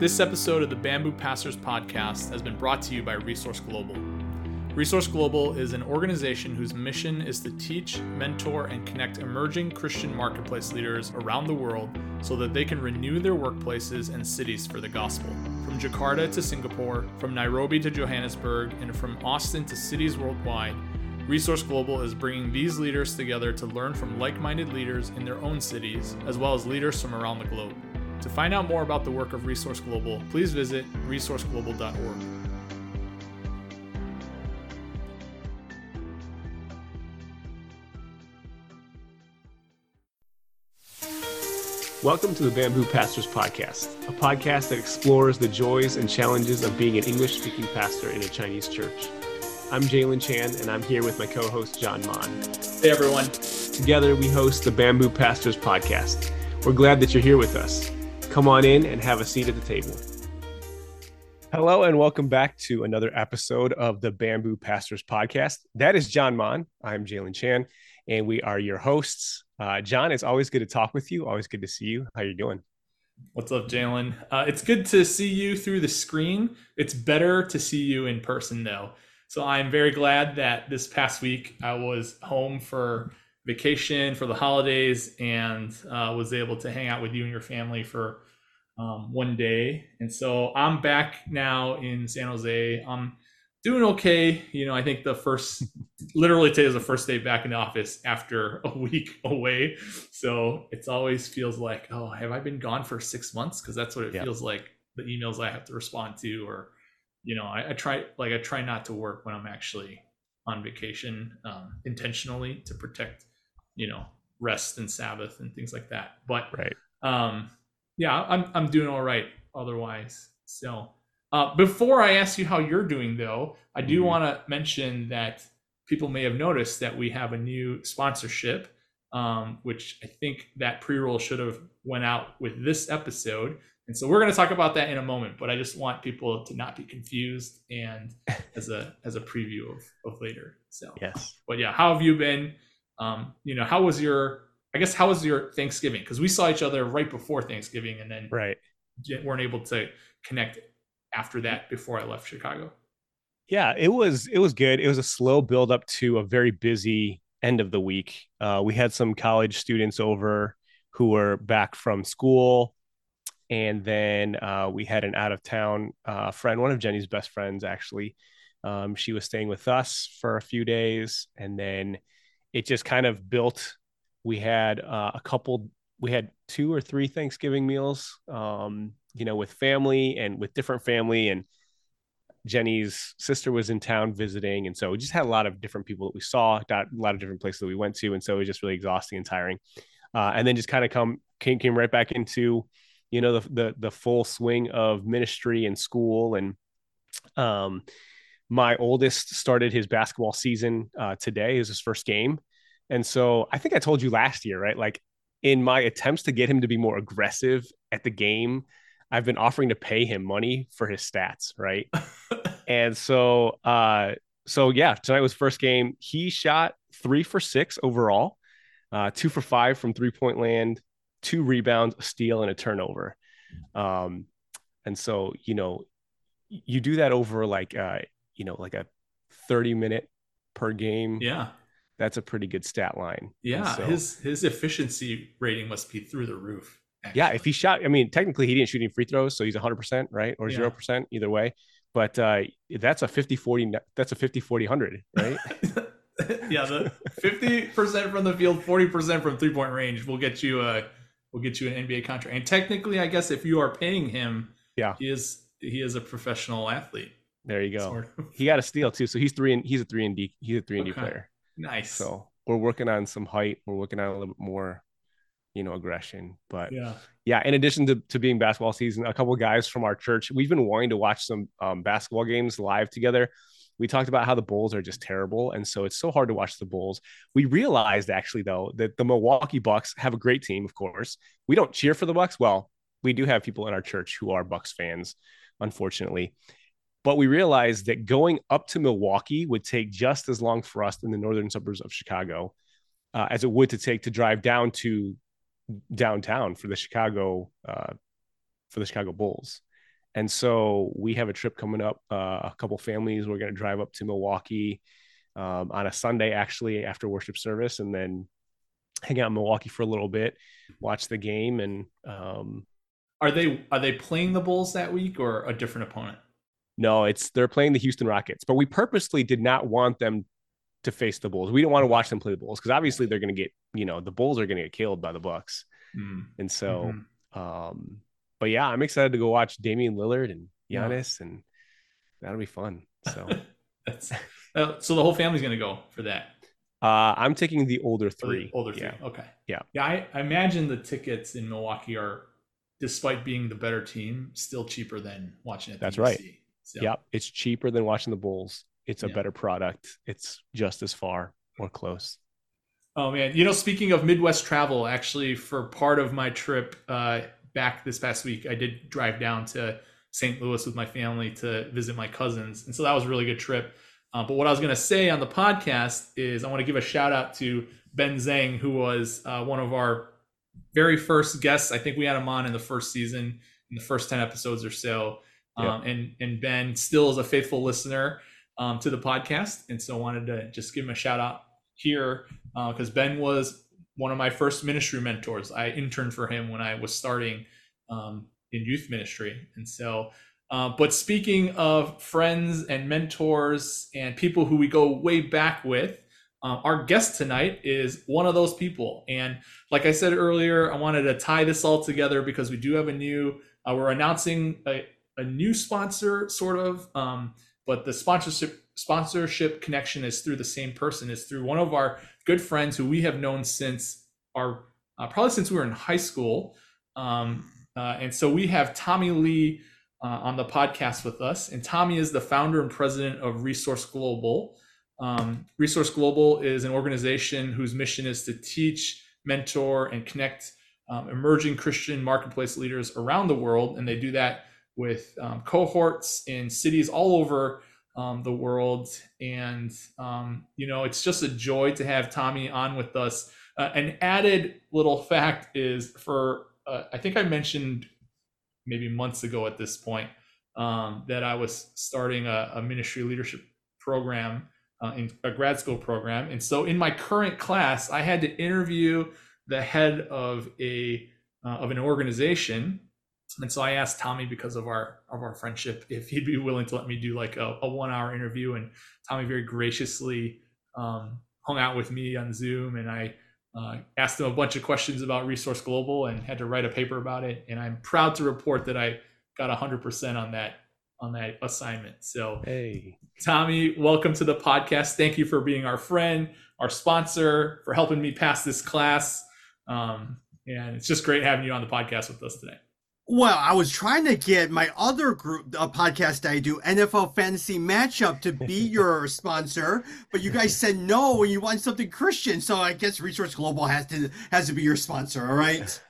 This episode of the Bamboo Pastors Podcast has been brought to you by Resource Global. Resource Global is an organization whose mission is to teach, mentor, and connect emerging Christian marketplace leaders around the world so that they can renew their workplaces and cities for the gospel. From Jakarta to Singapore, from Nairobi to Johannesburg, and from Austin to cities worldwide, Resource Global is bringing these leaders together to learn from like minded leaders in their own cities, as well as leaders from around the globe. To find out more about the work of Resource Global, please visit resourceglobal.org. Welcome to the Bamboo Pastors Podcast, a podcast that explores the joys and challenges of being an English speaking pastor in a Chinese church. I'm Jalen Chan, and I'm here with my co host, John Mon. Hey, everyone. Together, we host the Bamboo Pastors Podcast. We're glad that you're here with us. Come on in and have a seat at the table. Hello, and welcome back to another episode of the Bamboo Pastors Podcast. That is John Mon. I'm Jalen Chan, and we are your hosts. Uh, John, it's always good to talk with you. Always good to see you. How you doing? What's up, Jalen? Uh, it's good to see you through the screen. It's better to see you in person, though. So I'm very glad that this past week I was home for vacation for the holidays and uh, was able to hang out with you and your family for um, one day. And so I'm back now in San Jose. I'm doing okay. You know, I think the first, literally today is the first day back in the office after a week away. So it's always feels like, oh, have I been gone for six months? Because that's what it yeah. feels like. The emails I have to respond to, or you know, I, I, try like I try not to work when I'm actually on vacation um, intentionally to protect, you know, rest and Sabbath and things like that. But right. um, yeah, I'm I'm doing all right otherwise. So uh, before I ask you how you're doing, though, I do mm-hmm. want to mention that people may have noticed that we have a new sponsorship, um, which I think that pre-roll should have went out with this episode. And so we're going to talk about that in a moment, but I just want people to not be confused and as a as a preview of, of later. So yes. But yeah, how have you been? Um, you know, how was your I guess how was your Thanksgiving? Because we saw each other right before Thanksgiving, and then right weren't able to connect after that before I left Chicago. Yeah, it was it was good. It was a slow build up to a very busy end of the week. Uh, we had some college students over who were back from school, and then uh, we had an out of town uh, friend, one of Jenny's best friends, actually. Um, she was staying with us for a few days, and then it just kind of built we had uh, a couple we had two or three thanksgiving meals um, you know with family and with different family and jenny's sister was in town visiting and so we just had a lot of different people that we saw got a lot of different places that we went to and so it was just really exhausting and tiring. Uh, and then just kind of come came, came right back into you know the, the the full swing of ministry and school and um my oldest started his basketball season uh, today is his first game and so I think I told you last year, right? Like in my attempts to get him to be more aggressive at the game, I've been offering to pay him money for his stats, right? and so uh so yeah, tonight was first game. He shot 3 for 6 overall. Uh 2 for 5 from three-point land, two rebounds, a steal and a turnover. Um and so, you know, you do that over like uh you know, like a 30 minute per game. Yeah that's a pretty good stat line. Yeah, so, his his efficiency rating must be through the roof. Actually. Yeah, if he shot, I mean, technically he didn't shoot any free throws, so he's 100%, right? Or 0%, either way. But uh, that's a 50 40, that's a 50 40 100, right? yeah, the 50% from the field, 40% from three point range will get you a will get you an NBA contract. And technically, I guess if you are paying him, yeah, he is he is a professional athlete. There you go. Sort of. He got a steal too, so he's three and he's a three and D. He's a three and okay. D player. Nice. So we're working on some height. We're working on a little bit more, you know, aggression. But yeah, yeah. In addition to, to being basketball season, a couple guys from our church, we've been wanting to watch some um, basketball games live together. We talked about how the Bulls are just terrible, and so it's so hard to watch the Bulls. We realized actually though that the Milwaukee Bucks have a great team. Of course, we don't cheer for the Bucks. Well, we do have people in our church who are Bucks fans, unfortunately. But we realized that going up to Milwaukee would take just as long for us in the northern suburbs of Chicago uh, as it would to take to drive down to downtown for the Chicago uh, for the Chicago Bulls. And so we have a trip coming up. Uh, a couple families. We're going to drive up to Milwaukee um, on a Sunday, actually, after worship service, and then hang out in Milwaukee for a little bit, watch the game, and um, are they are they playing the Bulls that week or a different opponent? No, it's they're playing the Houston Rockets, but we purposely did not want them to face the Bulls. We don't want to watch them play the Bulls because obviously they're going to get, you know, the Bulls are going to get killed by the Bucks. Mm. And so, mm-hmm. um, but yeah, I'm excited to go watch Damian Lillard and Giannis, yeah. and that'll be fun. So, that's uh, so the whole family's going to go for that. Uh, I'm taking the older three. Older three. Yeah. Okay. Yeah. Yeah. I, I imagine the tickets in Milwaukee are, despite being the better team, still cheaper than watching it. That's right. So. Yeah, it's cheaper than watching the Bulls. It's a yeah. better product. It's just as far or close. Oh man, you know, speaking of Midwest travel, actually, for part of my trip uh, back this past week, I did drive down to St. Louis with my family to visit my cousins, and so that was a really good trip. Uh, but what I was going to say on the podcast is I want to give a shout out to Ben Zhang, who was uh, one of our very first guests. I think we had him on in the first season, in the first 10 episodes or so. Um, and and Ben still is a faithful listener um, to the podcast, and so wanted to just give him a shout out here because uh, Ben was one of my first ministry mentors. I interned for him when I was starting um, in youth ministry, and so. Uh, but speaking of friends and mentors and people who we go way back with, um, our guest tonight is one of those people. And like I said earlier, I wanted to tie this all together because we do have a new, uh, we're announcing a, a new sponsor, sort of. Um, but the sponsorship sponsorship connection is through the same person. Is through one of our good friends who we have known since our uh, probably since we were in high school. Um, uh, and so we have Tommy Lee uh, on the podcast with us, and Tommy is the founder and president of Resource Global. Um, Resource Global is an organization whose mission is to teach, mentor, and connect um, emerging Christian marketplace leaders around the world, and they do that with um, cohorts in cities all over um, the world. And, um, you know, it's just a joy to have Tommy on with us. Uh, an added little fact is for, uh, I think I mentioned maybe months ago at this point um, that I was starting a, a ministry leadership program. Uh, in a grad school program, and so in my current class, I had to interview the head of a uh, of an organization and so I asked Tommy because of our of our friendship if he'd be willing to let me do like a, a one hour interview, and Tommy very graciously um, hung out with me on Zoom, and I uh, asked him a bunch of questions about Resource Global and had to write a paper about it. And I'm proud to report that I got 100% on that on that assignment. So, hey, Tommy, welcome to the podcast. Thank you for being our friend, our sponsor, for helping me pass this class. Um, and it's just great having you on the podcast with us today. Well, I was trying to get my other group, a podcast I do, NFL Fantasy Matchup, to be your sponsor, but you guys said no, and you want something Christian. So I guess Resource Global has to has to be your sponsor. All right,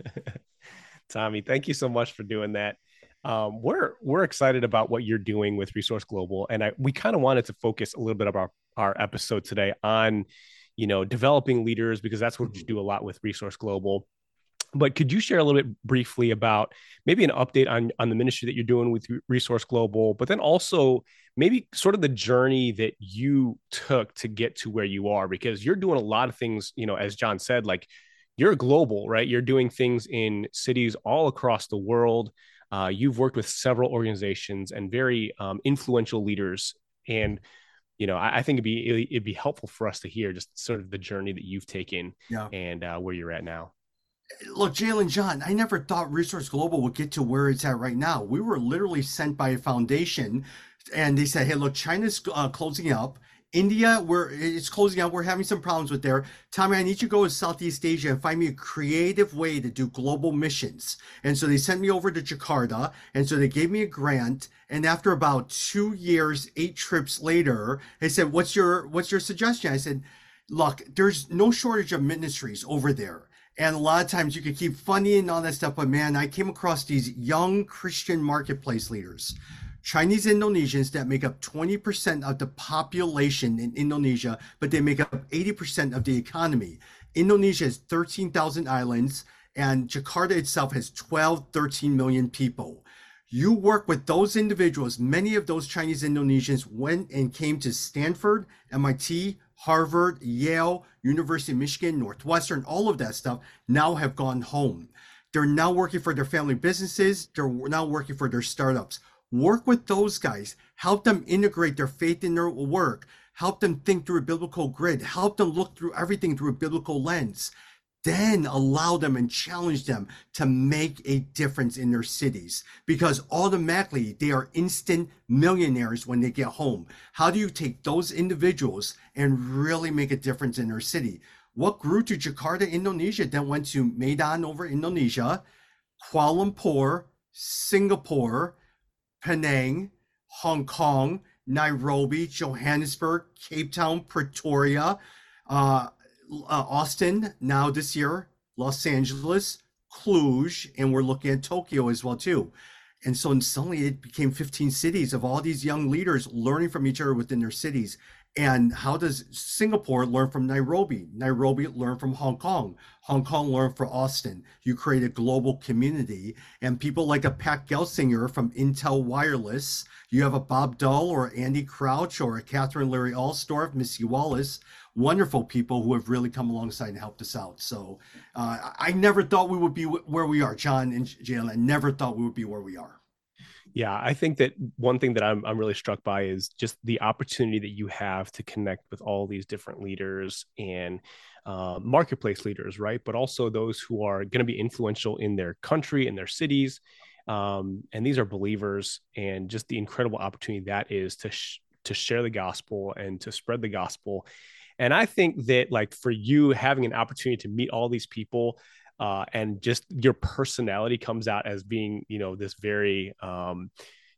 Tommy, thank you so much for doing that. Um, we're we're excited about what you're doing with Resource Global, and I we kind of wanted to focus a little bit of our our episode today on, you know, developing leaders because that's what you do a lot with Resource Global but could you share a little bit briefly about maybe an update on on the ministry that you're doing with resource global but then also maybe sort of the journey that you took to get to where you are? Because you're doing a lot of things you know as john said like you're global right? You're doing things in cities all across the world. Uh, you've worked with several organizations and very um, influential leaders. And you know I, I, think it'd be it'd be helpful for us to hear just sort of the journey that you've taken yeah. and uh, where you're at now look, Jalen John, I never thought Resource Global would get to where it's at right now. We were literally sent by a foundation and they said, hey, look, China's uh, closing up. India, where it's closing out. We're having some problems with there. Tommy, I need you to go to Southeast Asia and find me a creative way to do global missions. And so they sent me over to Jakarta. And so they gave me a grant. And after about two years, eight trips later, they said, what's your, what's your suggestion? I said, look, there's no shortage of ministries over there. And a lot of times you could keep funding and all that stuff. But man, I came across these young Christian marketplace leaders, Chinese Indonesians that make up 20% of the population in Indonesia, but they make up 80% of the economy. Indonesia has 13,000 islands and Jakarta itself has 12, 13 million people. You work with those individuals. Many of those Chinese Indonesians went and came to Stanford, MIT, Harvard, Yale, University of Michigan, Northwestern, all of that stuff now have gone home. They're now working for their family businesses. They're now working for their startups. Work with those guys. Help them integrate their faith in their work. Help them think through a biblical grid. Help them look through everything through a biblical lens then allow them and challenge them to make a difference in their cities because automatically they are instant millionaires when they get home. How do you take those individuals and really make a difference in their city? What grew to Jakarta, Indonesia, then went to Medan over Indonesia, Kuala Lumpur, Singapore, Penang, Hong Kong, Nairobi, Johannesburg, Cape Town, Pretoria, uh, uh, Austin now this year, Los Angeles, Cluj, and we're looking at Tokyo as well too. And so suddenly it became 15 cities of all these young leaders learning from each other within their cities. And how does Singapore learn from Nairobi? Nairobi learn from Hong Kong. Hong Kong learn from Austin. You create a global community. And people like a Pat Gelsinger from Intel Wireless. You have a Bob Doll or Andy Crouch or a Katherine Leary Alsdorf, Missy Wallace, wonderful people who have really come alongside and helped us out. So uh, I never thought we would be where we are, John and Jalen. Never thought we would be where we are. Yeah, I think that one thing that I'm I'm really struck by is just the opportunity that you have to connect with all these different leaders and uh, marketplace leaders, right? But also those who are going to be influential in their country and their cities. Um, and these are believers, and just the incredible opportunity that is to sh- to share the gospel and to spread the gospel and I think that like for you having an opportunity to meet all these people uh, and just your personality comes out as being, you know, this very, um,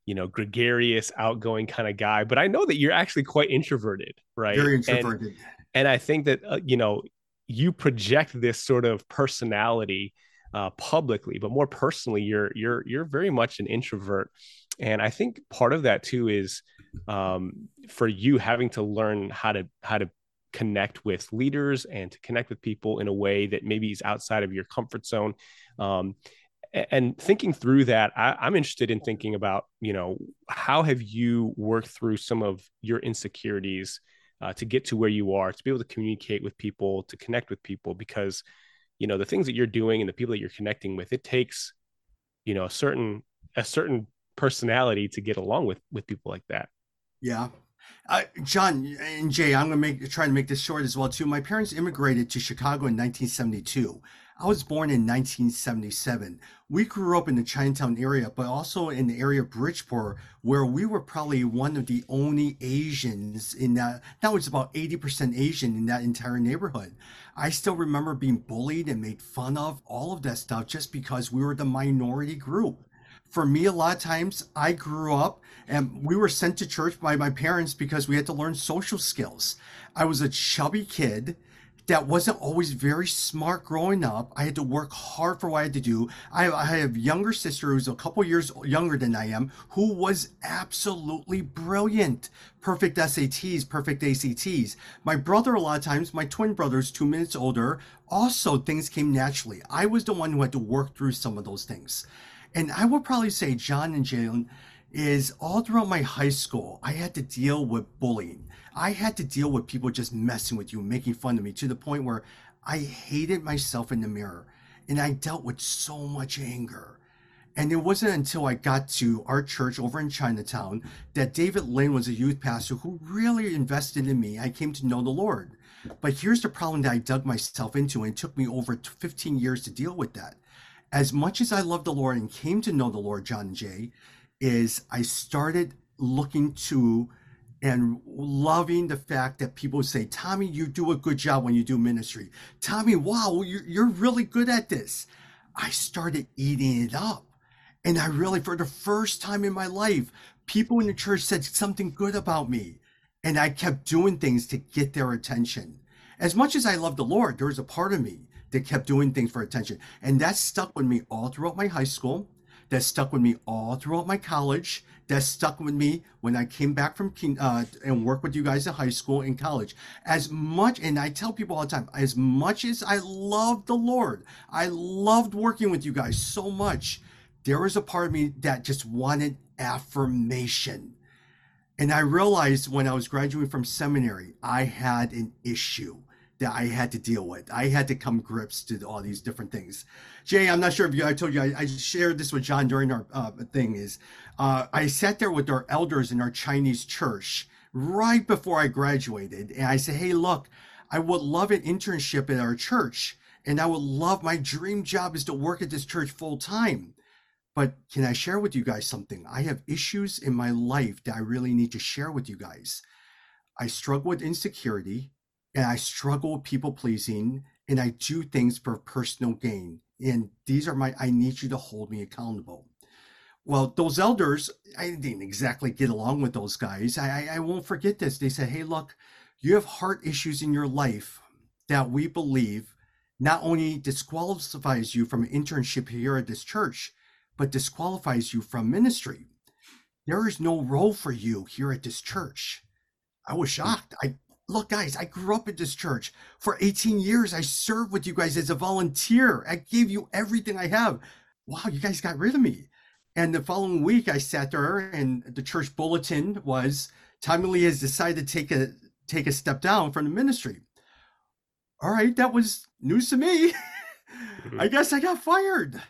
you know, gregarious, outgoing kind of guy. But I know that you're actually quite introverted, right? Very introverted. And, and I think that, uh, you know, you project this sort of personality uh, publicly, but more personally, you're you're you're very much an introvert, and I think part of that too is um, for you having to learn how to how to connect with leaders and to connect with people in a way that maybe is outside of your comfort zone. Um, and thinking through that, I, am interested in thinking about, you know, how have you worked through some of your insecurities uh, to get to where you are, to be able to communicate with people, to connect with people, because, you know, the things that you're doing and the people that you're connecting with, it takes, you know, a certain a certain personality to get along with with people like that. Yeah, uh, John and Jay, I'm gonna make try to make this short as well too. My parents immigrated to Chicago in 1972. I was born in 1977. We grew up in the Chinatown area, but also in the area of Bridgeport, where we were probably one of the only Asians in that. Now it's about 80% Asian in that entire neighborhood. I still remember being bullied and made fun of, all of that stuff, just because we were the minority group for me, a lot of times I grew up and we were sent to church by my parents because we had to learn social skills. I was a chubby kid that wasn't always very smart growing up. I had to work hard for what I had to do. I, I have younger sister who's a couple years younger than I am, who was absolutely brilliant. Perfect SATs, perfect ACTs. My brother, a lot of times, my twin brother's two minutes older. Also, things came naturally. I was the one who had to work through some of those things. And I would probably say John and Jalen is all throughout my high school, I had to deal with bullying. I had to deal with people just messing with you, making fun of me to the point where I hated myself in the mirror and I dealt with so much anger. And it wasn't until I got to our church over in Chinatown that David Lane was a youth pastor who really invested in me. I came to know the Lord. But here's the problem that I dug myself into, and it took me over 15 years to deal with that as much as I love the Lord and came to know the Lord, John Jay, is I started looking to and loving the fact that people say, Tommy, you do a good job when you do ministry. Tommy, wow, you're, you're really good at this. I started eating it up. And I really, for the first time in my life, people in the church said something good about me. And I kept doing things to get their attention. As much as I love the Lord, there was a part of me that kept doing things for attention. And that stuck with me all throughout my high school. That stuck with me all throughout my college. That stuck with me when I came back from uh, and worked with you guys in high school and college. As much, and I tell people all the time, as much as I love the Lord, I loved working with you guys so much. there was a part of me that just wanted affirmation. And I realized when I was graduating from seminary, I had an issue that I had to deal with. I had to come grips to all these different things. Jay, I'm not sure if you, I told you, I, I shared this with John during our uh, thing is, uh, I sat there with our elders in our Chinese church right before I graduated. And I said, Hey, look, I would love an internship at our church. And I would love my dream job is to work at this church full time. But can I share with you guys something? I have issues in my life that I really need to share with you guys. I struggle with insecurity and I struggle with people pleasing and I do things for personal gain. And these are my, I need you to hold me accountable. Well, those elders, I didn't exactly get along with those guys. I, I, won't forget this. They said, Hey, look, you have heart issues in your life that we believe not only disqualifies you from an internship here at this church, but disqualifies you from ministry. There is no role for you here at this church. I was hmm. shocked. I look, guys, I grew up at this church for 18 years. I served with you guys as a volunteer. I gave you everything I have. Wow, you guys got rid of me. And the following week, I sat there, and the church bulletin was Tommy Lee has decided to take a take a step down from the ministry. All right, that was news to me. Mm-hmm. I guess I got fired.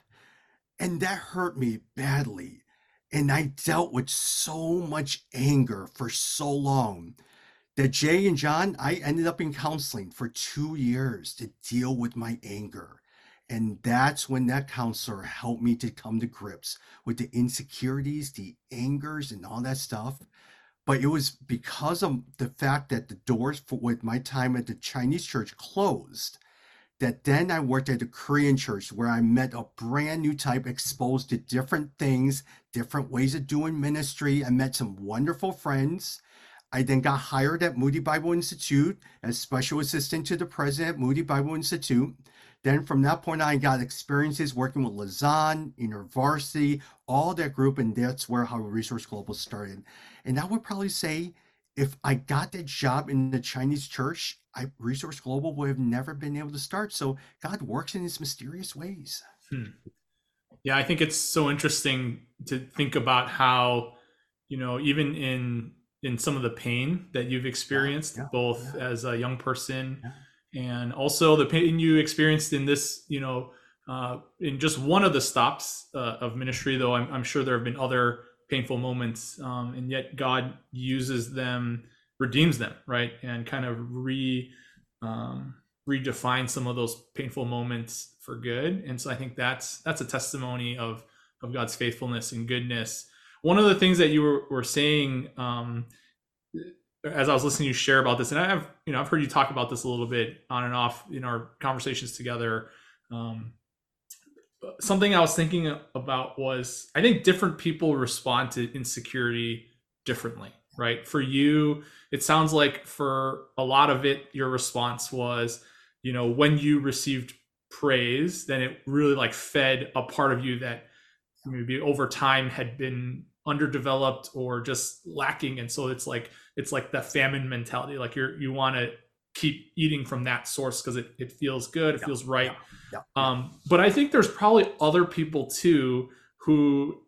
And that hurt me badly. And I dealt with so much anger for so long that Jay and John, I ended up in counseling for two years to deal with my anger. And that's when that counselor helped me to come to grips with the insecurities, the angers, and all that stuff. But it was because of the fact that the doors for with my time at the Chinese church closed that then I worked at the Korean church where I met a brand new type exposed to different things, different ways of doing ministry. I met some wonderful friends. I then got hired at Moody Bible Institute as special assistant to the president at Moody Bible Institute. Then from that point on, I got experiences working with Lausanne, InterVarsity, all that group, and that's where how Resource Global started. And I would probably say if I got that job in the Chinese church, I, Resource Global would have never been able to start. So God works in His mysterious ways. Hmm. Yeah, I think it's so interesting to think about how, you know, even in in some of the pain that you've experienced, yeah, yeah, both yeah. as a young person and also the pain you experienced in this, you know, uh, in just one of the stops uh, of ministry. Though I'm, I'm sure there have been other painful moments, um, and yet God uses them, redeems them, right, and kind of re um, redefine some of those painful moments for good. And so I think that's that's a testimony of of God's faithfulness and goodness. One of the things that you were, were saying um, as I was listening to you share about this, and I've you know I've heard you talk about this a little bit on and off in our conversations together. Um, something I was thinking about was I think different people respond to insecurity differently, right? For you, it sounds like for a lot of it, your response was, you know, when you received praise, then it really like fed a part of you that maybe over time had been underdeveloped or just lacking. And so it's like it's like the famine mentality. Like you're you want to keep eating from that source because it, it feels good, it yeah, feels right. Yeah, yeah, um, but I think there's probably other people too who,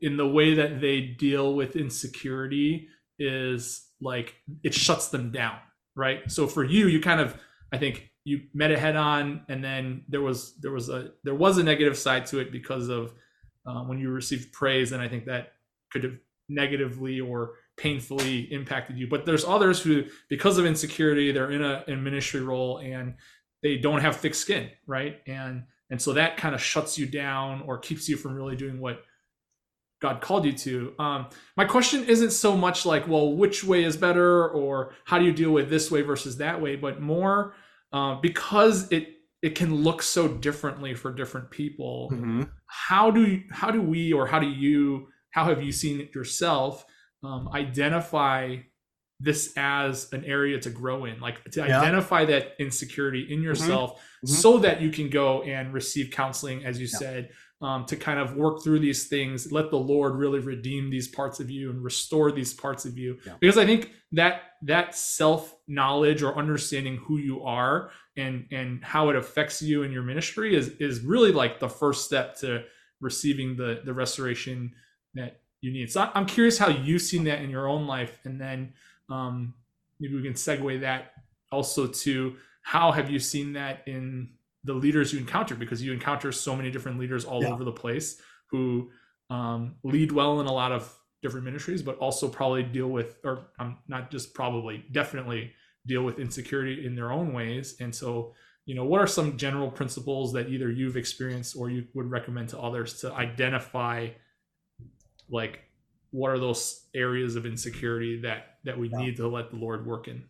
in the way that they deal with insecurity, is like it shuts them down, right? So for you, you kind of, I think you met it head on, and then there was there was a there was a negative side to it because of uh, when you received praise, and I think that could have negatively or painfully impacted you. But there's others who, because of insecurity, they're in a in ministry role and they don't have thick skin, right? And and so that kind of shuts you down or keeps you from really doing what God called you to. Um, my question isn't so much like, well, which way is better, or how do you deal with this way versus that way, but more uh, because it it can look so differently for different people. Mm-hmm. How do how do we or how do you how have you seen it yourself um, identify this as an area to grow in like to yeah. identify that insecurity in mm-hmm. yourself mm-hmm. Mm-hmm. so that you can go and receive counseling as you yeah. said um, to kind of work through these things let the lord really redeem these parts of you and restore these parts of you yeah. because i think that that self knowledge or understanding who you are and and how it affects you in your ministry is is really like the first step to receiving the the restoration that you need. So I'm curious how you've seen that in your own life, and then um, maybe we can segue that also to how have you seen that in the leaders you encounter because you encounter so many different leaders all yeah. over the place who um, lead well in a lot of different ministries, but also probably deal with, or um, not just probably, definitely deal with insecurity in their own ways. And so, you know, what are some general principles that either you've experienced or you would recommend to others to identify, like, what are those areas of insecurity that that we yeah. need to let the Lord work in?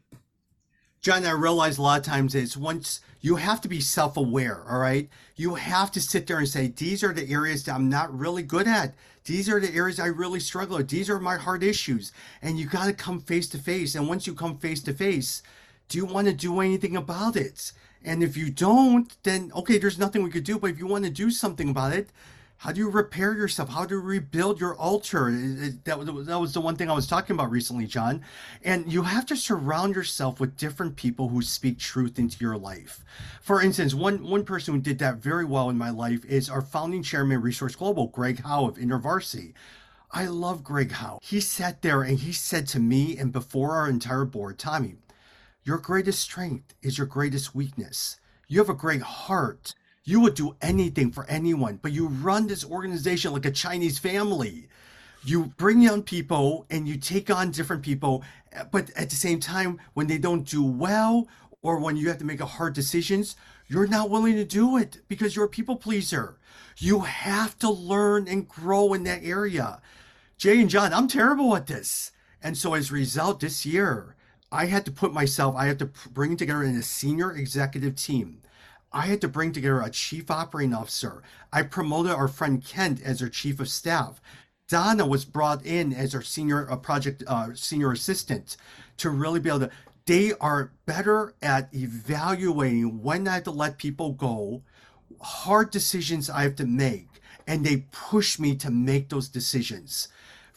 John, I realize a lot of times it's once you have to be self aware, all right? You have to sit there and say, these are the areas that I'm not really good at. These are the areas I really struggle with. These are my hard issues. And you got to come face to face. And once you come face to face, do you want to do anything about it? And if you don't, then okay, there's nothing we could do. But if you want to do something about it, how do you repair yourself? How do you rebuild your altar? That, that was the one thing I was talking about recently, John. And you have to surround yourself with different people who speak truth into your life. For instance, one, one person who did that very well in my life is our founding chairman, Resource Global, Greg Jao of InterVarsity. I love Greg Jao. He sat there and he said to me and before our entire board, Tommy, your greatest strength is your greatest weakness. You have a great heart you would do anything for anyone, but you run this organization like a Chinese family. You bring young people and you take on different people, but at the same time, when they don't do well or when you have to make a hard decisions, you're not willing to do it because you're a people pleaser. You have to learn and grow in that area. Jay and John, I'm terrible at this. And so as a result, this year, I had to put myself, I had to bring together in a senior executive team I had to bring together a chief operating officer. I promoted our friend Kent as our chief of staff. Donna was brought in as our senior uh, project uh, senior assistant to really be able to. They are better at evaluating when I have to let people go, hard decisions I have to make, and they push me to make those decisions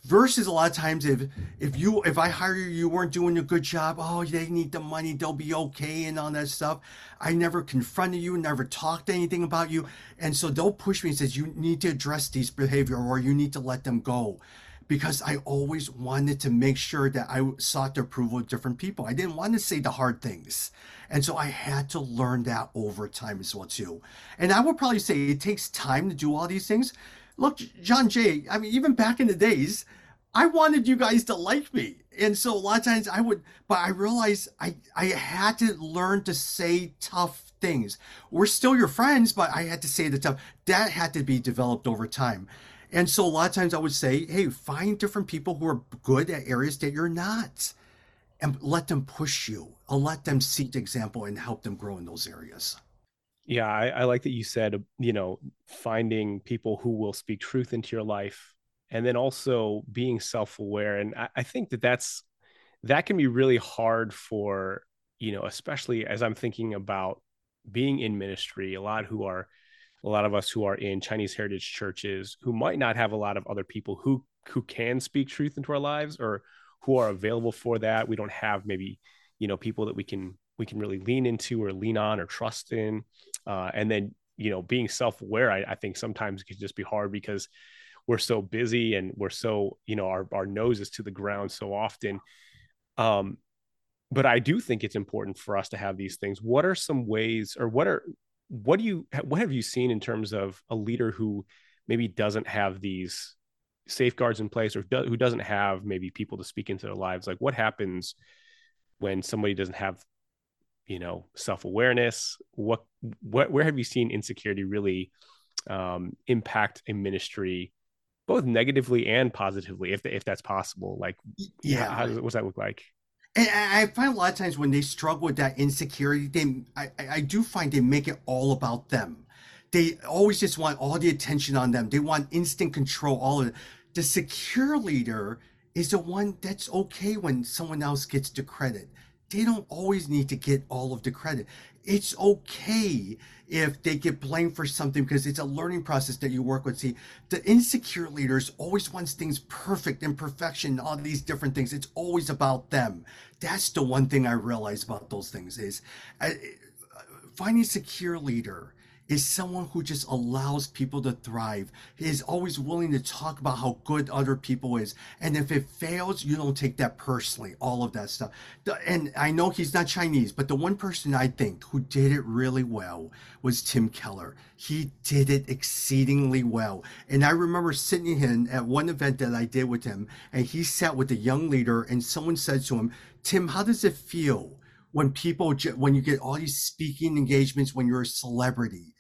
versus a lot of times if if you if i hire you you weren't doing a good job oh they need the money they'll be okay and all that stuff. I never confronted you never talked anything about you. And so they'll push me and says you need to address these behavior or you need to let them go. Because i always wanted to make sure that i sought the approval of different people. I didn't want to say the hard things. And so i had to learn that over time as well too. And i would probably say it takes time to do all these things look, John Jay, I mean, even back in the days, I wanted you guys to like me. And so a lot of times I would, but I realized I, I had to learn to say tough things. We're still your friends, but I had to say the tough. That had to be developed over time. And so a lot of times I would say, hey, find different people who are good at areas that you're not and let them push you. I'll let them seek the example and help them grow in those areas. Yeah, I, I, like that you said, you know, finding people who will speak truth into your life, and then also being self-aware. And I, I think that that's that can be really hard for you know, especially as I'm thinking about being in ministry. A lot who are, a lot of us who are in Chinese heritage churches who might not have a lot of other people who who can speak truth into our lives or who are available for that. We don't have maybe you know people that we can we can really lean into or lean on or trust in. Uh, and then, you know, being self aware, I, I, think sometimes it can just be hard because we're so busy and we're so, you know, our, our nose is to the ground so often. Um, but I do think it's important for us to have these things. What are some ways or what are, what do you, what have you seen in terms of a leader who maybe doesn't have these safeguards in place or do, who doesn't have maybe people to speak into their lives? Like what happens when somebody doesn't have you know self-awareness what what where have you seen insecurity really um, impact a ministry both negatively and positively if if that's possible like yeah how, what does that look like and I find a lot of times when they struggle with that insecurity, they I, I do find they make it all about them. They always just want all the attention on them. They want instant control. All of it. The secure leader is the one that's okay when someone else gets the credit they don't always need to get all of the credit. It's okay if they get blamed for something because it's a learning process that you work with. See, the insecure leaders always wants things perfect and perfection, all these different things. It's always about them. That's the one thing I realize about those things is uh, finding a secure leader is someone who just allows people to thrive. Is always willing to talk about how good other people is. And if it fails, you don't take that personally, all of that stuff. And I know he's not Chinese, but the one person I think who did it really well was Tim Keller. He did it exceedingly well. And I remember sitting in at one event that I did with him, and he sat with a young leader, and someone said to him, Tim, how does it feel? when people when you get all these speaking engagements when you're a celebrity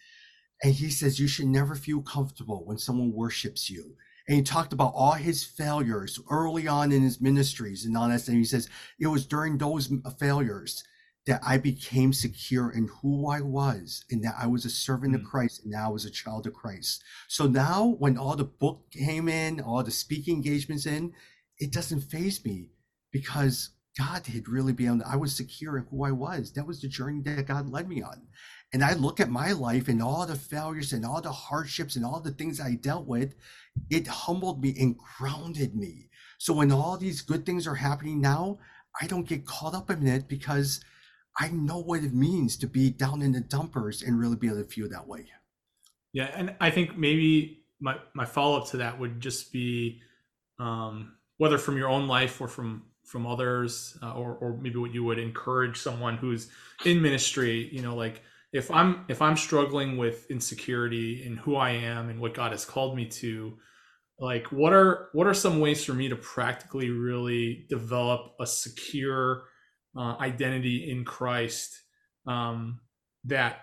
and he says you should never feel comfortable when someone worships you. And he talked about all his failures early on in his ministries and all that. And he says it was during those failures that I became secure in who I was and that I was a servant mm-hmm. of mm. Christ and now I was a child of Christ. So now when all the book came in, all the speaking engagements in, it doesn't phase me because God had really been, on. I was secure in who I was. That was the journey that God led me on and I look at my life and all the failures and all the hardships and all the things I dealt with, it humbled me and grounded me. So when all these good things are happening now, I don't get caught up in it because I know what it means to be down in the dumpers and really be able to feel that way. Yeah, and I think maybe my my follow up to that would just be um, whether from your own life or from from others, uh, or or maybe what you would encourage someone who's in ministry. You know, like if i'm if i'm struggling with insecurity in who i am and what god has called me to like what are what are some ways for me to practically really develop a secure uh, identity in christ um, that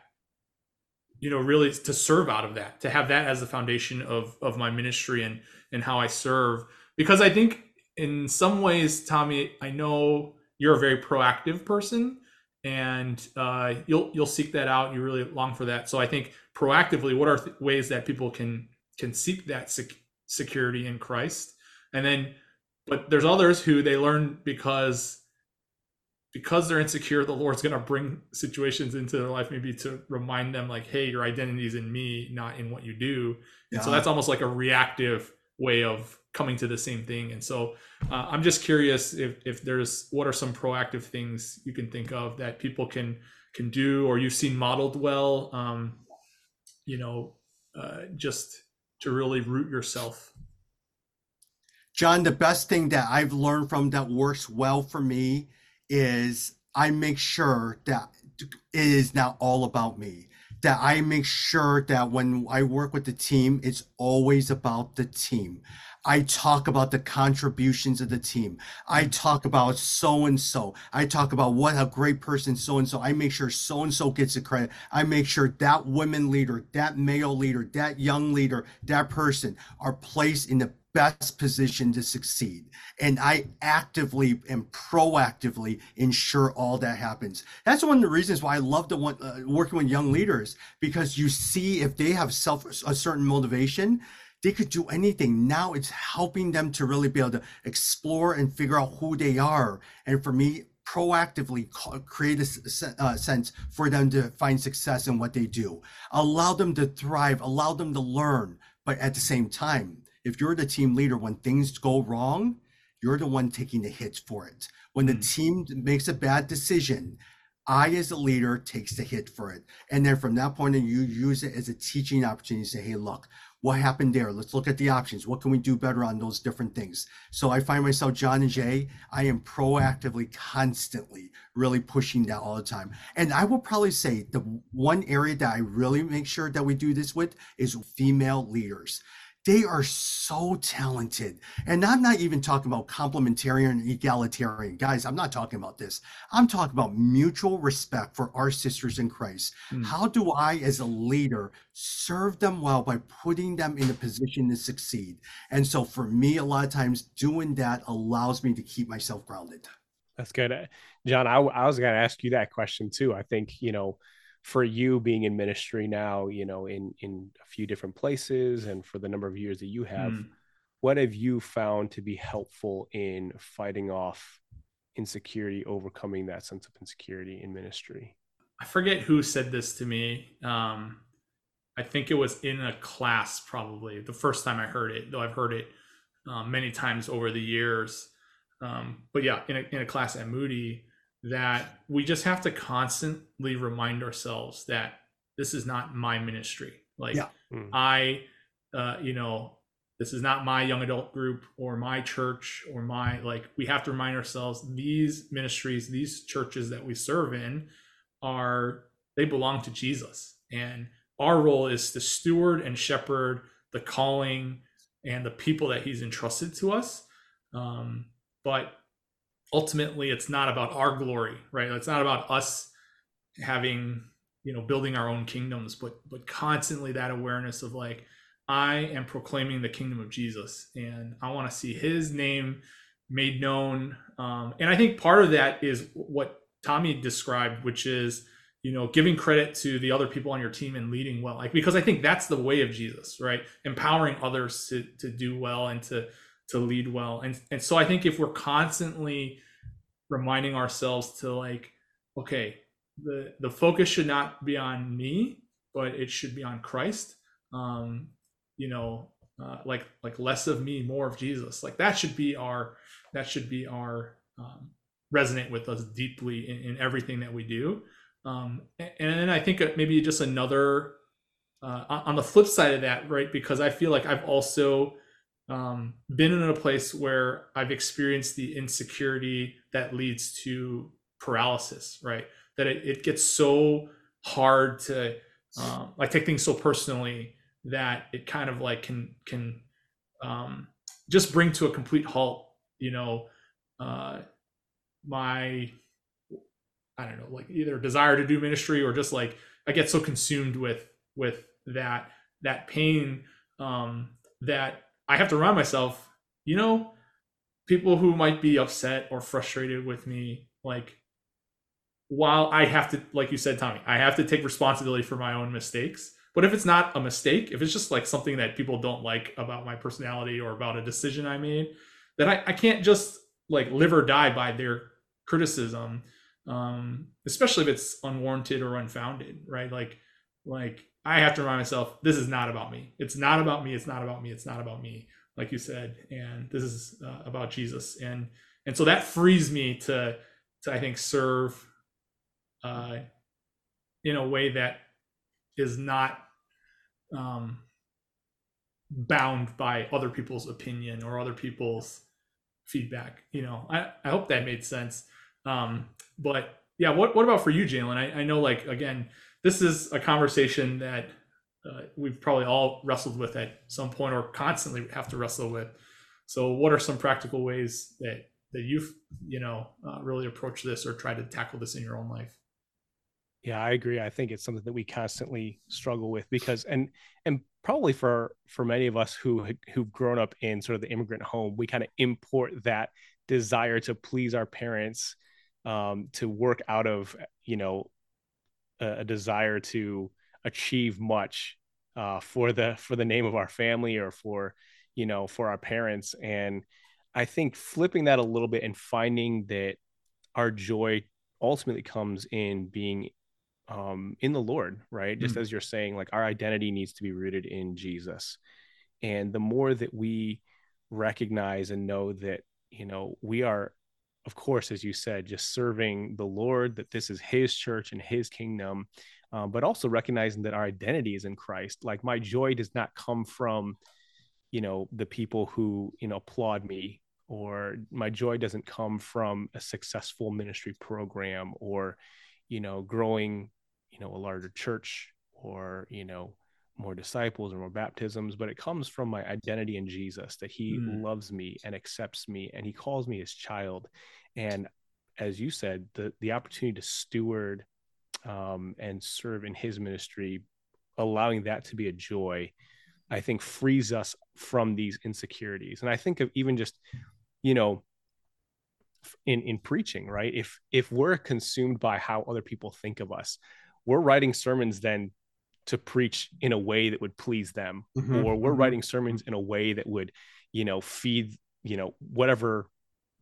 you know really to serve out of that to have that as the foundation of of my ministry and and how i serve? Because i think in some ways tommy i know you're a very proactive person and uh, you'll you'll seek that out. You really long for that. So I think proactively, what are th- ways that people can can seek that sec- security in Christ? And then, but there's others who they learn because because they're insecure. The Lord's going to bring situations into their life, maybe to remind them, like, "Hey, your identity is in Me, not in what you do." And yeah. so that's almost like a reactive way of coming to the same thing. And so uh, I'm just curious if, if there's what are some proactive things you can think of that people can can do or you've seen modeled well, um, you know, uh, just to really root yourself. John, the best thing that I've learned from that works well for me is I make sure that it is not all about me that I make sure that when I work with the team, it's always about the team. I talk about the contributions of the team. I talk about so and so. I talk about what a great person so and so. I make sure so and so gets the credit. I make sure that women leader, that male leader, that young leader, that person are placed in the best position to succeed. And I actively and proactively ensure all that happens. That's one of the reasons why I love to one uh, working with young leaders because you see if they have self a certain motivation they could do anything. Now it's helping them to really be able to explore and figure out who they are. And for me, proactively create a uh, sense for them to find success in what they do. Allow them to thrive, allow them to learn. But at the same time, if you're the team leader, when things go wrong, you're the one taking the hits for it. When the mm. team makes a bad decision, I, as a leader, takes the hit for it. And then from that point on, you use it as a teaching opportunity to say, hey, look, what happened there? Let's look at the options. What can we do better on those different things? So I find myself, John and Jay, I am proactively, constantly really pushing that all the time. And I will probably say the one area that I really make sure that we do this with is female leaders. They are so talented. And I'm not even talking about complementarian and egalitarian. Guys, I'm not talking about this. I'm talking about mutual respect for our sisters in Christ. Mm. How do I, as a leader, serve them well by putting them in a position to succeed? And so for me, a lot of times doing that allows me to keep myself grounded. That's good. John, I, I was going to ask you that question too. I think, you know, for you being in ministry now, you know, in in a few different places and for the number of years that you have, mm. what have you found to be helpful in fighting off insecurity, overcoming that sense of insecurity in ministry? I forget who said this to me. Um, I think it was in a class, probably the first time I heard it, though I've heard it um, many times over the years. Um, but yeah, in a, in a class at Moody, that we just have to constantly remind ourselves that this is not my ministry. Like Yeah. Mm. I, uh, you know, this is not my young adult group or my church or my like. We have to remind ourselves these ministries, these churches that we serve in, are they belong to Jesus, and our role is to steward and shepherd the calling and the people that He's entrusted to us. Um, but ultimately, it's not about our glory, right? It's not about us having you know building our own kingdoms but but constantly that awareness of like i am proclaiming the kingdom of jesus and i want to see his name made known um, and i think part of that is what tommy described which is you know giving credit to the other people on your team and leading well like because i think that's the way of jesus right empowering others to to do well and to to lead well. And and so i think if we're constantly reminding ourselves to like okay the the focus should not be on me but it should be on christ um you know uh, like like less of me more of jesus. Like that should be our that should be our um, resonate with us deeply in, in everything that we do. Um and, and then i think maybe just another uh, on the flip side of that right because i feel like i've also um, been in a place where i've experienced the insecurity that leads to paralysis right? That it, it gets so hard to um, like take things so personally that it kind of like can can um, just bring to a complete halt you know? Uh, my i don't know like either desire to do ministry or just like i get so consumed with with that that pain um, that i have to remind myself you know people who might be upset or frustrated with me like while I have to, like you said, Tommy, I have to take responsibility for my own mistakes. But if it's not a mistake, if it's just like something that people don't like about my personality or about a decision I made, then I, I can't just like live or die by their criticism, um, especially if it's unwarranted or unfounded, right? Like, like I have to remind myself, this is not about me. It's not about me. It's not about me. It's not about me, like you said. And this is uh, about Jesus. And and so that frees me to to I think serve uh, in a way that is not um, bound by other people's opinion or other people's feedback. You know, I, I hope that made sense. Um, but yeah, what, what about for you, Jalen? I, I know like, again, this is a conversation that uh, we've probably all wrestled with at some point or constantly have to wrestle with. So what are some practical ways that, that you've, you know, uh, really approached this or tried to tackle this in your own life? Yeah, I agree. I think it's something that we constantly struggle with because, and and probably for for many of us who who've grown up in sort of the immigrant home, we kind of import that desire to please our parents, um, to work out of you know a, a desire to achieve much uh, for the for the name of our family or for you know for our parents. And I think flipping that a little bit and finding that our joy ultimately comes in being um, in the Lord, right? Just Mm. as you're saying, like our identity needs to be rooted in Jesus. And the more that we recognize and know that, you know, we are, of course, as you said, just serving the Lord, that this is his church and his kingdom, um, but also recognizing that our identity is in Christ. Like my joy does not come from, you know, the people who, you know, applaud me or my joy doesn't come from a successful ministry program or, you know, growing you know a larger church or you know more disciples or more baptisms but it comes from my identity in jesus that he Mm. loves me and accepts me and he calls me his child. And as you said the the opportunity to steward um, and serve in his ministry allowing that to be a joy i think frees us from these insecurities. And i think of even just you know in in preaching right? If if we're consumed by how other people think of us we're writing sermons then to preach in a way that would please them Mhm, or we're mhm. writing sermons in a way that would you know feed you know whatever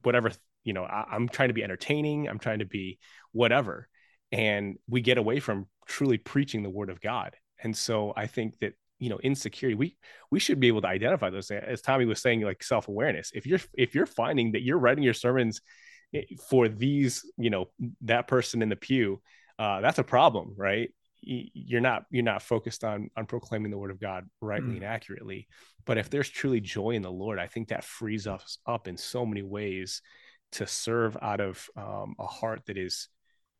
whatever you know I, i'm trying to be entertaining i'm trying to be whatever. And we get away from truly preaching the word of god. And so i think that you know insecurity we we should be able to identify those as tommy was saying like self-awareness. If you're if you're finding that you're writing your sermons eh, for these you know that person in the pew uh, that's a problem right you're not you're not focused on on proclaiming the word of God rightly mm. and accurately. But if there's truly joy in the Lord, I think that frees us up in so many ways to serve out of um, a heart that is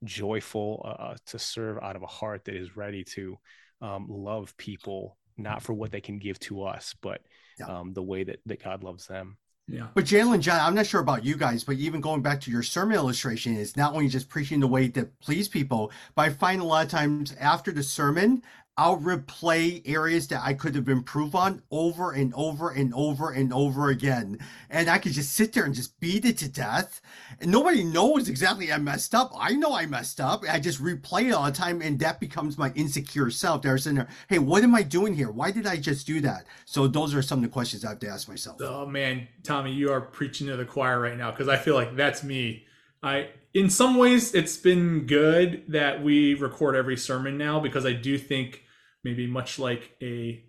joyful, uh, uh, to serve out of a heart that is ready to um, love people, not for what they can give to us, but yeah. um, the way that, that God loves them. Yeah. But Jalen, John, I'm not sure about you guys, but even going back to your sermon illustration, is not only just preaching the way to please people, but I find a lot of times after the sermon, I'll replay areas that I could have improved on over and over and over and over again. And I could just sit there and just beat it to death. And nobody knows exactly I messed up. I know I messed up. I just replay it all the time. And that becomes my insecure self. They're sitting there, hey, what am I doing here? Why did I just do that? So those are some of the questions I have to ask myself. Oh, man, Tommy, you are preaching to the choir right now because I feel like that's me. I in some ways it's been good that we record every sermon now because I do think maybe much like a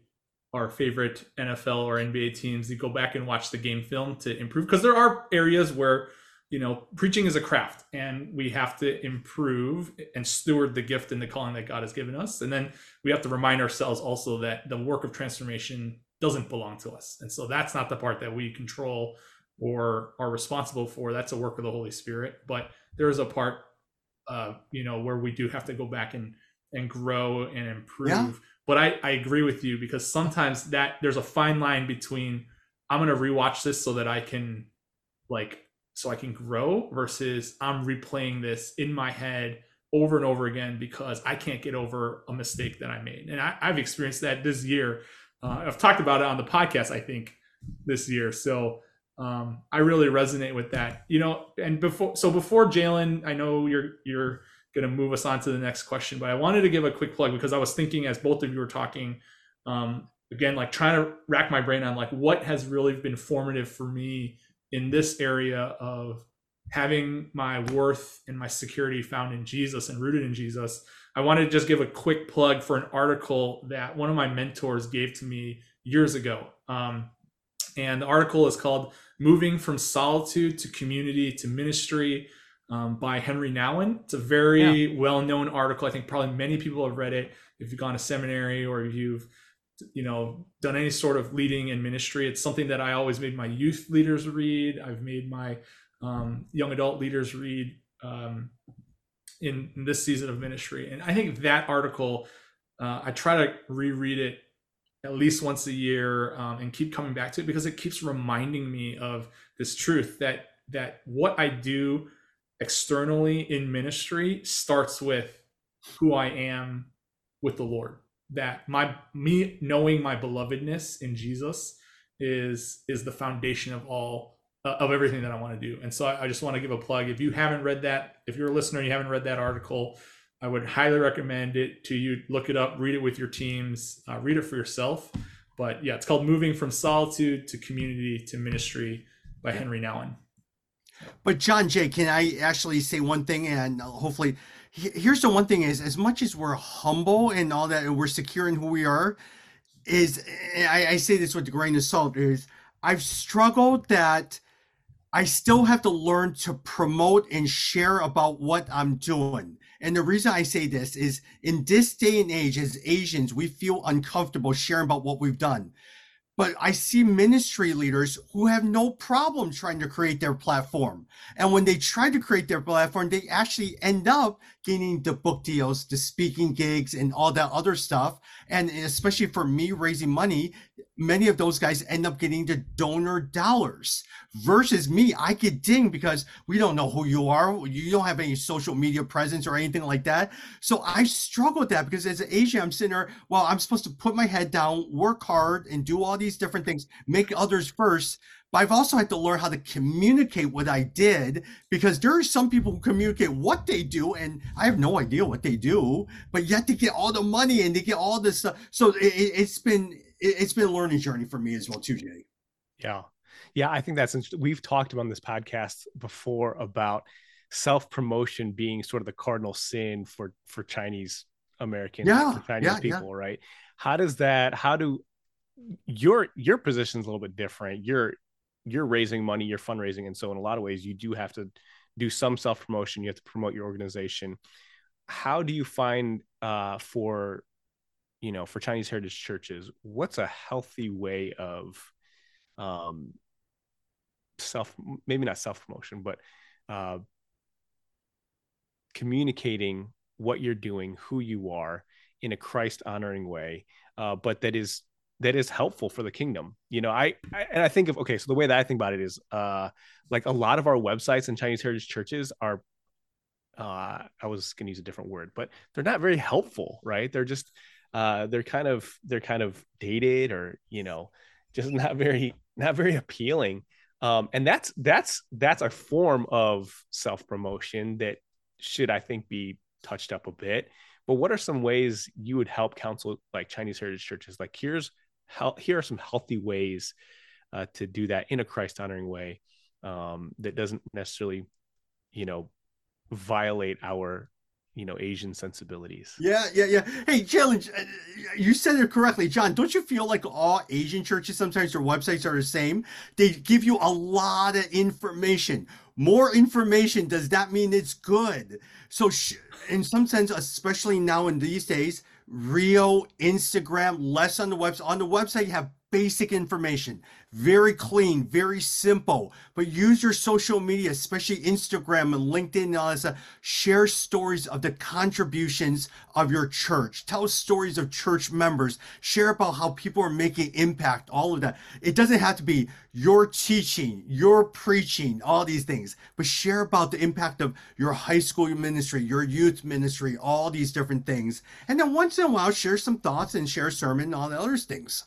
our favorite NFL or NBA teams, you go back and watch the game film to improve. Because there are areas where you know preaching is a craft and we have to improve and steward the gift and the calling that God has given us, and then we have to remind ourselves also that the work of transformation doesn't belong to us, and so that's not the part that we control or are responsible for. That's a work of the Holy Spirit, but there is a part, uh, you know, where we do have to go back and and grow and improve. Yeah. But I, I agree with you because sometimes that there's a fine line between I'm gonna rewatch this so that I can like so I can grow versus I'm replaying this in my head over and over again because I can't get over a mistake that I made. And I, have experienced that this year. Uh, I've talked about it on the podcast, I think, this year. So um, I really resonate with that. You know, and before so before Jalen, I know you're you're going to move us on to the next question. But I wanted to give a quick plug because I was thinking as both of you were talking, um, again, like trying to rack my brain on like what has really been formative for me in this area of having my worth and my security found in Jesus and rooted in Jesus. I wanted to just give a quick plug for an article that one of my mentors gave to me years ago. Um, and the article is called Moving from Solitude to Community to Ministry um, by Henri Nouwen. It's a very yeah. well known article. I think probably many people have read it. If you've gone to seminary or if you've you know done any sort of leading in ministry, it's something that I always made my youth leaders read. I've made my um, young adult leaders read um, in, in, this season of ministry. And I think that article, uh, I try to reread it at least once a year um, and keep coming back to it because it keeps reminding me of this truth that that what I do externally in ministry starts with who I am with the Lord. That my me knowing my belovedness in Jesus is is the foundation of all uh, of everything that I want to do. And so I, I just want to give a plug. If you haven't read that, if you're a listener, you haven't read that article, I would highly recommend it to you. Look it up, read it with your teams, uh, read it for yourself. But yeah, it's called Moving from Solitude to Community to Ministry by Henri Nouwen. But John Jay, can I actually say one thing and hopefully here's the one thing is as much as we're humble and all that and we're secure in who we are, is I, I say this with a grain of salt, is I've struggled that I still have to learn to promote and share about what I'm doing. And the reason I say this is in this day and age, as Asians, we feel uncomfortable sharing about what we've done. But I see ministry leaders who have no problem trying to create their platform. And when they try to create their platform, they actually end up getting the book deals, the speaking gigs, and all that other stuff. And especially for me raising money, many of those guys end up getting the donor dollars versus me. I get dinged because we don't know who you are. You don't have any social media presence or anything like that. So I struggle with that because as an Asian, I'm sitting there, well, I'm supposed to put my head down, work hard, and do all these different things, make others first. But I've also had to learn how to communicate what I did because there are some people who communicate what they do, and I have no idea what they do, but yet they get all the money and they get all this stuff. So it, has been it's been a learning journey for me as well too, Jay. Yeah, yeah, I think that's interesting. We've talked about this podcast before about self promotion being sort of the cardinal sin for for Chinese Americans, yeah, Chinese yeah, people, yeah. right? How does that? How do your your position is a little bit different. You're you're raising money, you're fundraising, and so in a lot of ways, you do have to do some self promotion. You have to promote your organization. How do you find uh, for you know for Chinese heritage churches, what's a healthy way of um, self maybe not self promotion, but uh, communicating what you're doing, who you are in a Christ honoring way, uh, but that is that is helpful for the kingdom. You know, I, I, and I think of okay, so the way that I think about it is uh like a lot of our websites and Chinese heritage churches are uh I was gonna use a different word, but they're not very helpful, right? They're just uh they're kind of they're kind of dated or you know, just not very not very appealing. Um and that's that's that's a form of self-promotion that should I think be touched up a bit. But what are some ways you would help counsel like Chinese heritage churches? Like here's how here are some healthy ways uh, to do that in a Christ honoring way um, that doesn't necessarily, you know, violate our you know asian sensibilities. Yeah yeah yeah. Hey challenge uh, you said it correctly. John don't you feel like all asian churches sometimes their websites are the same? They give you a lot of information. More information does that mean it's good? So in some sense especially now in these days real Instagram, less on the website. On the website, you have basic information, very clean, very simple. But use your social media, especially Instagram and LinkedIn and all that stuff. Share stories of the contributions of your church. Tell stories of church members. Share about how people are making impact, all of that. It doesn't have to be your teaching, your preaching, all these things, but share about the impact of your high school ministry, your youth ministry, all these different things. And then once in a while, share some thoughts and share a sermon the other things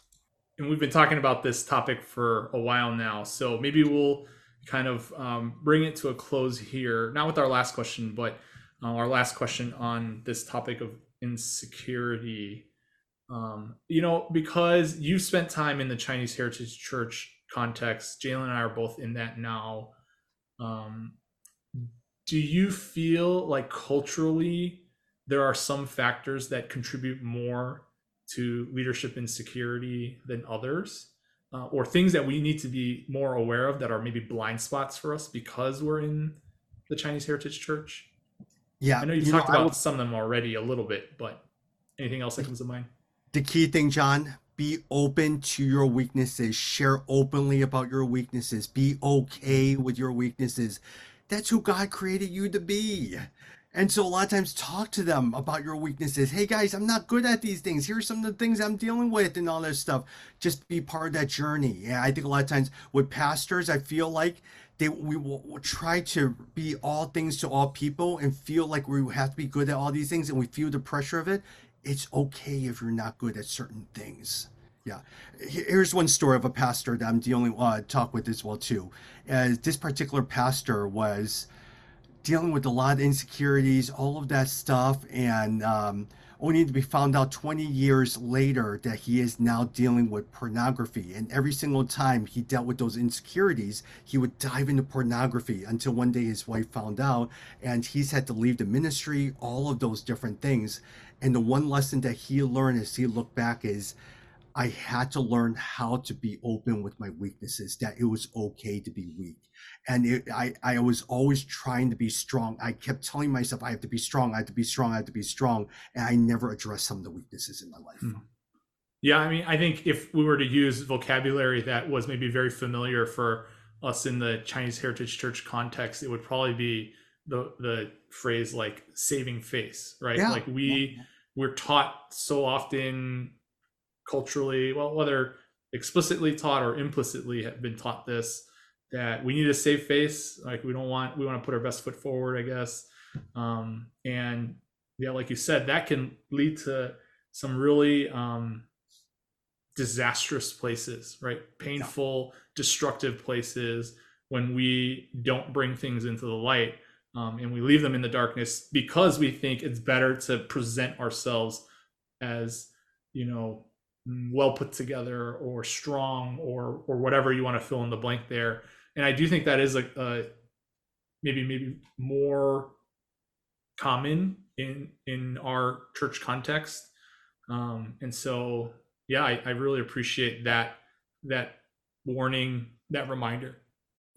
and we've been talking about this topic for a while now. So maybe we'll kind of um, bring it to a close here, not with our last question, but uh, our last question on this topic of insecurity. Um, you know, because you've spent time in the Chinese Heritage Church context, Jalen and I are both in that now. Um, do you feel like culturally there are some factors that contribute more to leadership insecurity than others, uh, or things that we need to be more aware of that are maybe blind spots for us because we're in the Chinese Heritage Church? Yeah, I know you've you talked know, about some of them already a little bit, but anything else that comes to mind? The key thing, John, be open to your weaknesses. Share openly about your weaknesses. Be okay with your weaknesses. That's who God created you to be. And so a lot of times talk to them about your weaknesses. Hey guys, I'm not good at these things. Here's some of the things I'm dealing with and all this stuff. Just be part of that journey. Yeah, I think a lot of times with pastors, I feel like they we will try to be all things to all people and feel like we have to be good at all these things and we feel the pressure of it. It's okay if you're not good at certain things. Yeah. Here's one story of a pastor that I'm dealing uh, talk with as well too. Uh, this particular pastor was dealing with a lot of insecurities, all of that stuff, and um, only to be found out 20 years later that he is now dealing with pornography. And every single time he dealt with those insecurities, he would dive into pornography until one day his wife found out, and he's had to leave the ministry, all of those different things. And the one lesson that he learned as he looked back is I had to learn how to be open with my weaknesses, that it was okay to be weak. And it, I, I was always trying to be strong. I kept telling myself, I have to be strong, I have to be strong, I have to be strong. And I never addressed some of the weaknesses in my life. Mm. Yeah, I mean, I think if we were to use vocabulary that was maybe very familiar for us in the Chinese Heritage Church context, it would probably be the the phrase like saving face, right? Yeah. Like we yeah. we're taught so often culturally, well, whether explicitly taught or implicitly have been taught this that we need a safe face. Like we don't want we want to put our best foot forward, I guess. Um, and yeah, like you said, that can lead to some really um, disastrous places, right? Painful, yeah. destructive places when we don't bring things into the light um, and we leave them in the darkness because we think it's better to present ourselves as you know well put together or strong or or whatever you want to fill in the blank there and i do think that is a maybe maybe more common in in our church context. Um and so yeah i, I really appreciate that that warning that reminder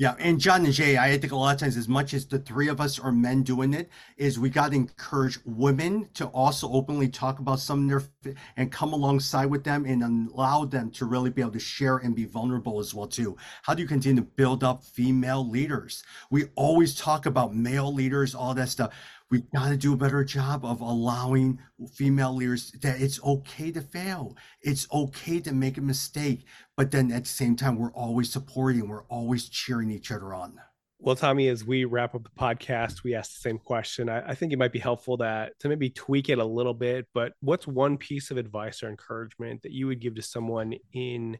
Yeah, and John and Jay, I think a lot of times, as much as the three of us are men doing it, is we got to encourage women to also openly talk about some of their and come alongside with them and allow them to really be able to share and be vulnerable as well too. How do you continue to build up female leaders? We always talk about male leaders, all that stuff we got to do a better job of allowing female leaders that it's okay to fail. It's okay to make a mistake. But then at the same time, we're always supporting, we're always cheering each other on. Well, Tommy, as we wrap up the podcast, we asked the same question. I, I think it might be helpful that to maybe tweak it a little bit. But what's one piece of advice or encouragement that you would give to someone in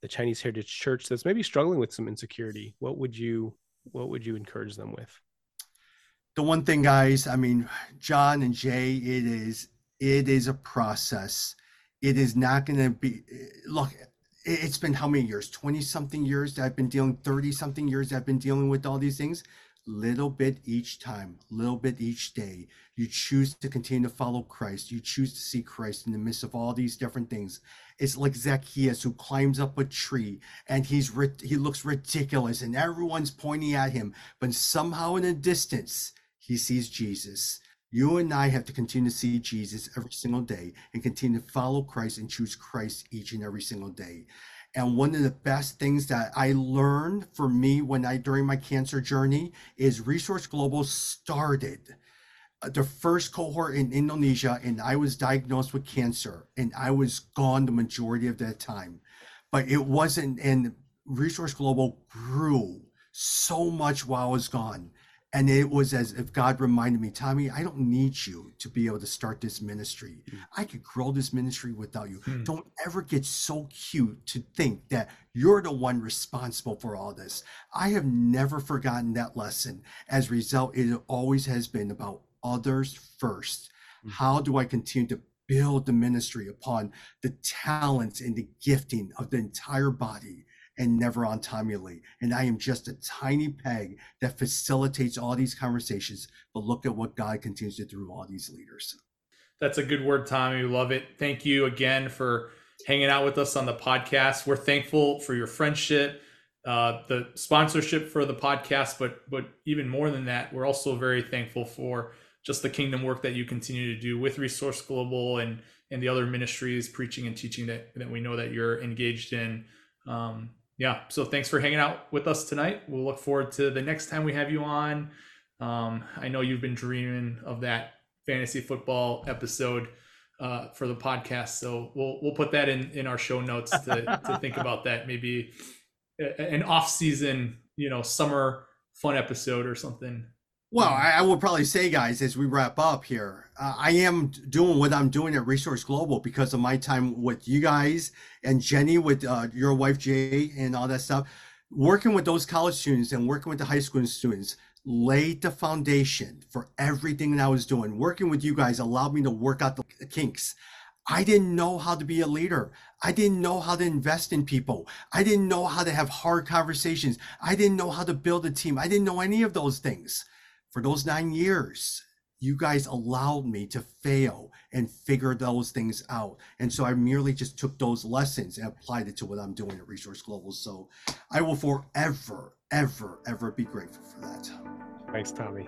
the Chinese Heritage Church that's maybe struggling with some insecurity? What would you what would you encourage them with? The one thing, guys, I mean, John and Jay, it is it is a process. It is not going to be. Look, it's been how many years? Twenty something years that I've been dealing. Thirty something years that I've been dealing with all these things. Little bit each time, little bit each day. You choose to continue to follow Christ. You choose to see Christ in the midst of all these different things. It's like Zacchaeus who climbs up a tree and he's he looks ridiculous and everyone's pointing at him, but somehow in the distance he sees Jesus. You and I have to continue to see Jesus every single day and continue to follow Christ and choose Christ each and every single day. And one of the best things that I learned for me when I during my cancer journey is Resource Global started uh, the first cohort in Indonesia and I was diagnosed with cancer and I was gone the majority of that time. But it wasn't and Resource Global grew so much while I was gone. And it was as if God reminded me, Tommy, I don't need you to be able to start this ministry. Mm. I could grow this ministry without you. Mm. Don't ever get so cute to think that you're the one responsible for all this. I have never forgotten that lesson. As a result, it always has been about others first. Mm. How do I continue to build the ministry upon the talents and the gifting of the entire body? And never on Tommy Lee. And I am just a tiny peg that facilitates all these conversations. But look at what God continues to do through all these leaders. That's a good word, Tommy. We love it. Thank you again for hanging out with us on the podcast. We're thankful for your friendship, uh, the sponsorship for the podcast, but but even more than that, we're also very thankful for just the kingdom work that you continue to do with Resource Global and and the other ministries, preaching and teaching that that we know that you're engaged in. Um, yeah, so thanks for hanging out with us tonight. We'll look forward to the next time we have you on. Um, I know you've been dreaming of that fantasy football episode uh, for the podcast, so we'll we'll put that in in our show notes to to think about that. Maybe an off season, you know, summer fun episode or something. Well, I, I will probably say, guys, as we wrap up here, uh, I am doing what I'm doing at Resource Global because of my time with you guys and Jenny, with uh, your wife Jay, and all that stuff. Working with those college students and working with the high school students laid the foundation for everything that I was doing. Working with you guys allowed me to work out the kinks. I didn't know how to be a leader. I didn't know how to invest in people. I didn't know how to have hard conversations. I didn't know how to build a team. I didn't know any of those things for those nine years, you guys allowed me to fail and figure those things out. And so I merely just took those lessons and applied it to what I'm doing at Resource Global. So I will forever, ever, ever be grateful for that. Thanks, Tommy.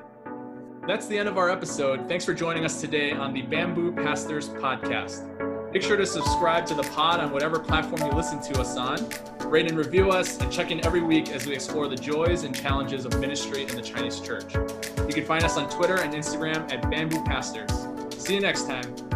That's the end of our episode. Thanks for joining us today on the Bamboo Pastors Podcast. Make sure to subscribe to the pod on whatever platform you listen to us on. Rate and review us, and check in every week as we explore the joys and challenges of ministry in the Chinese church. You can find us on Twitter and Instagram at Bamboo Pastors. See you next time.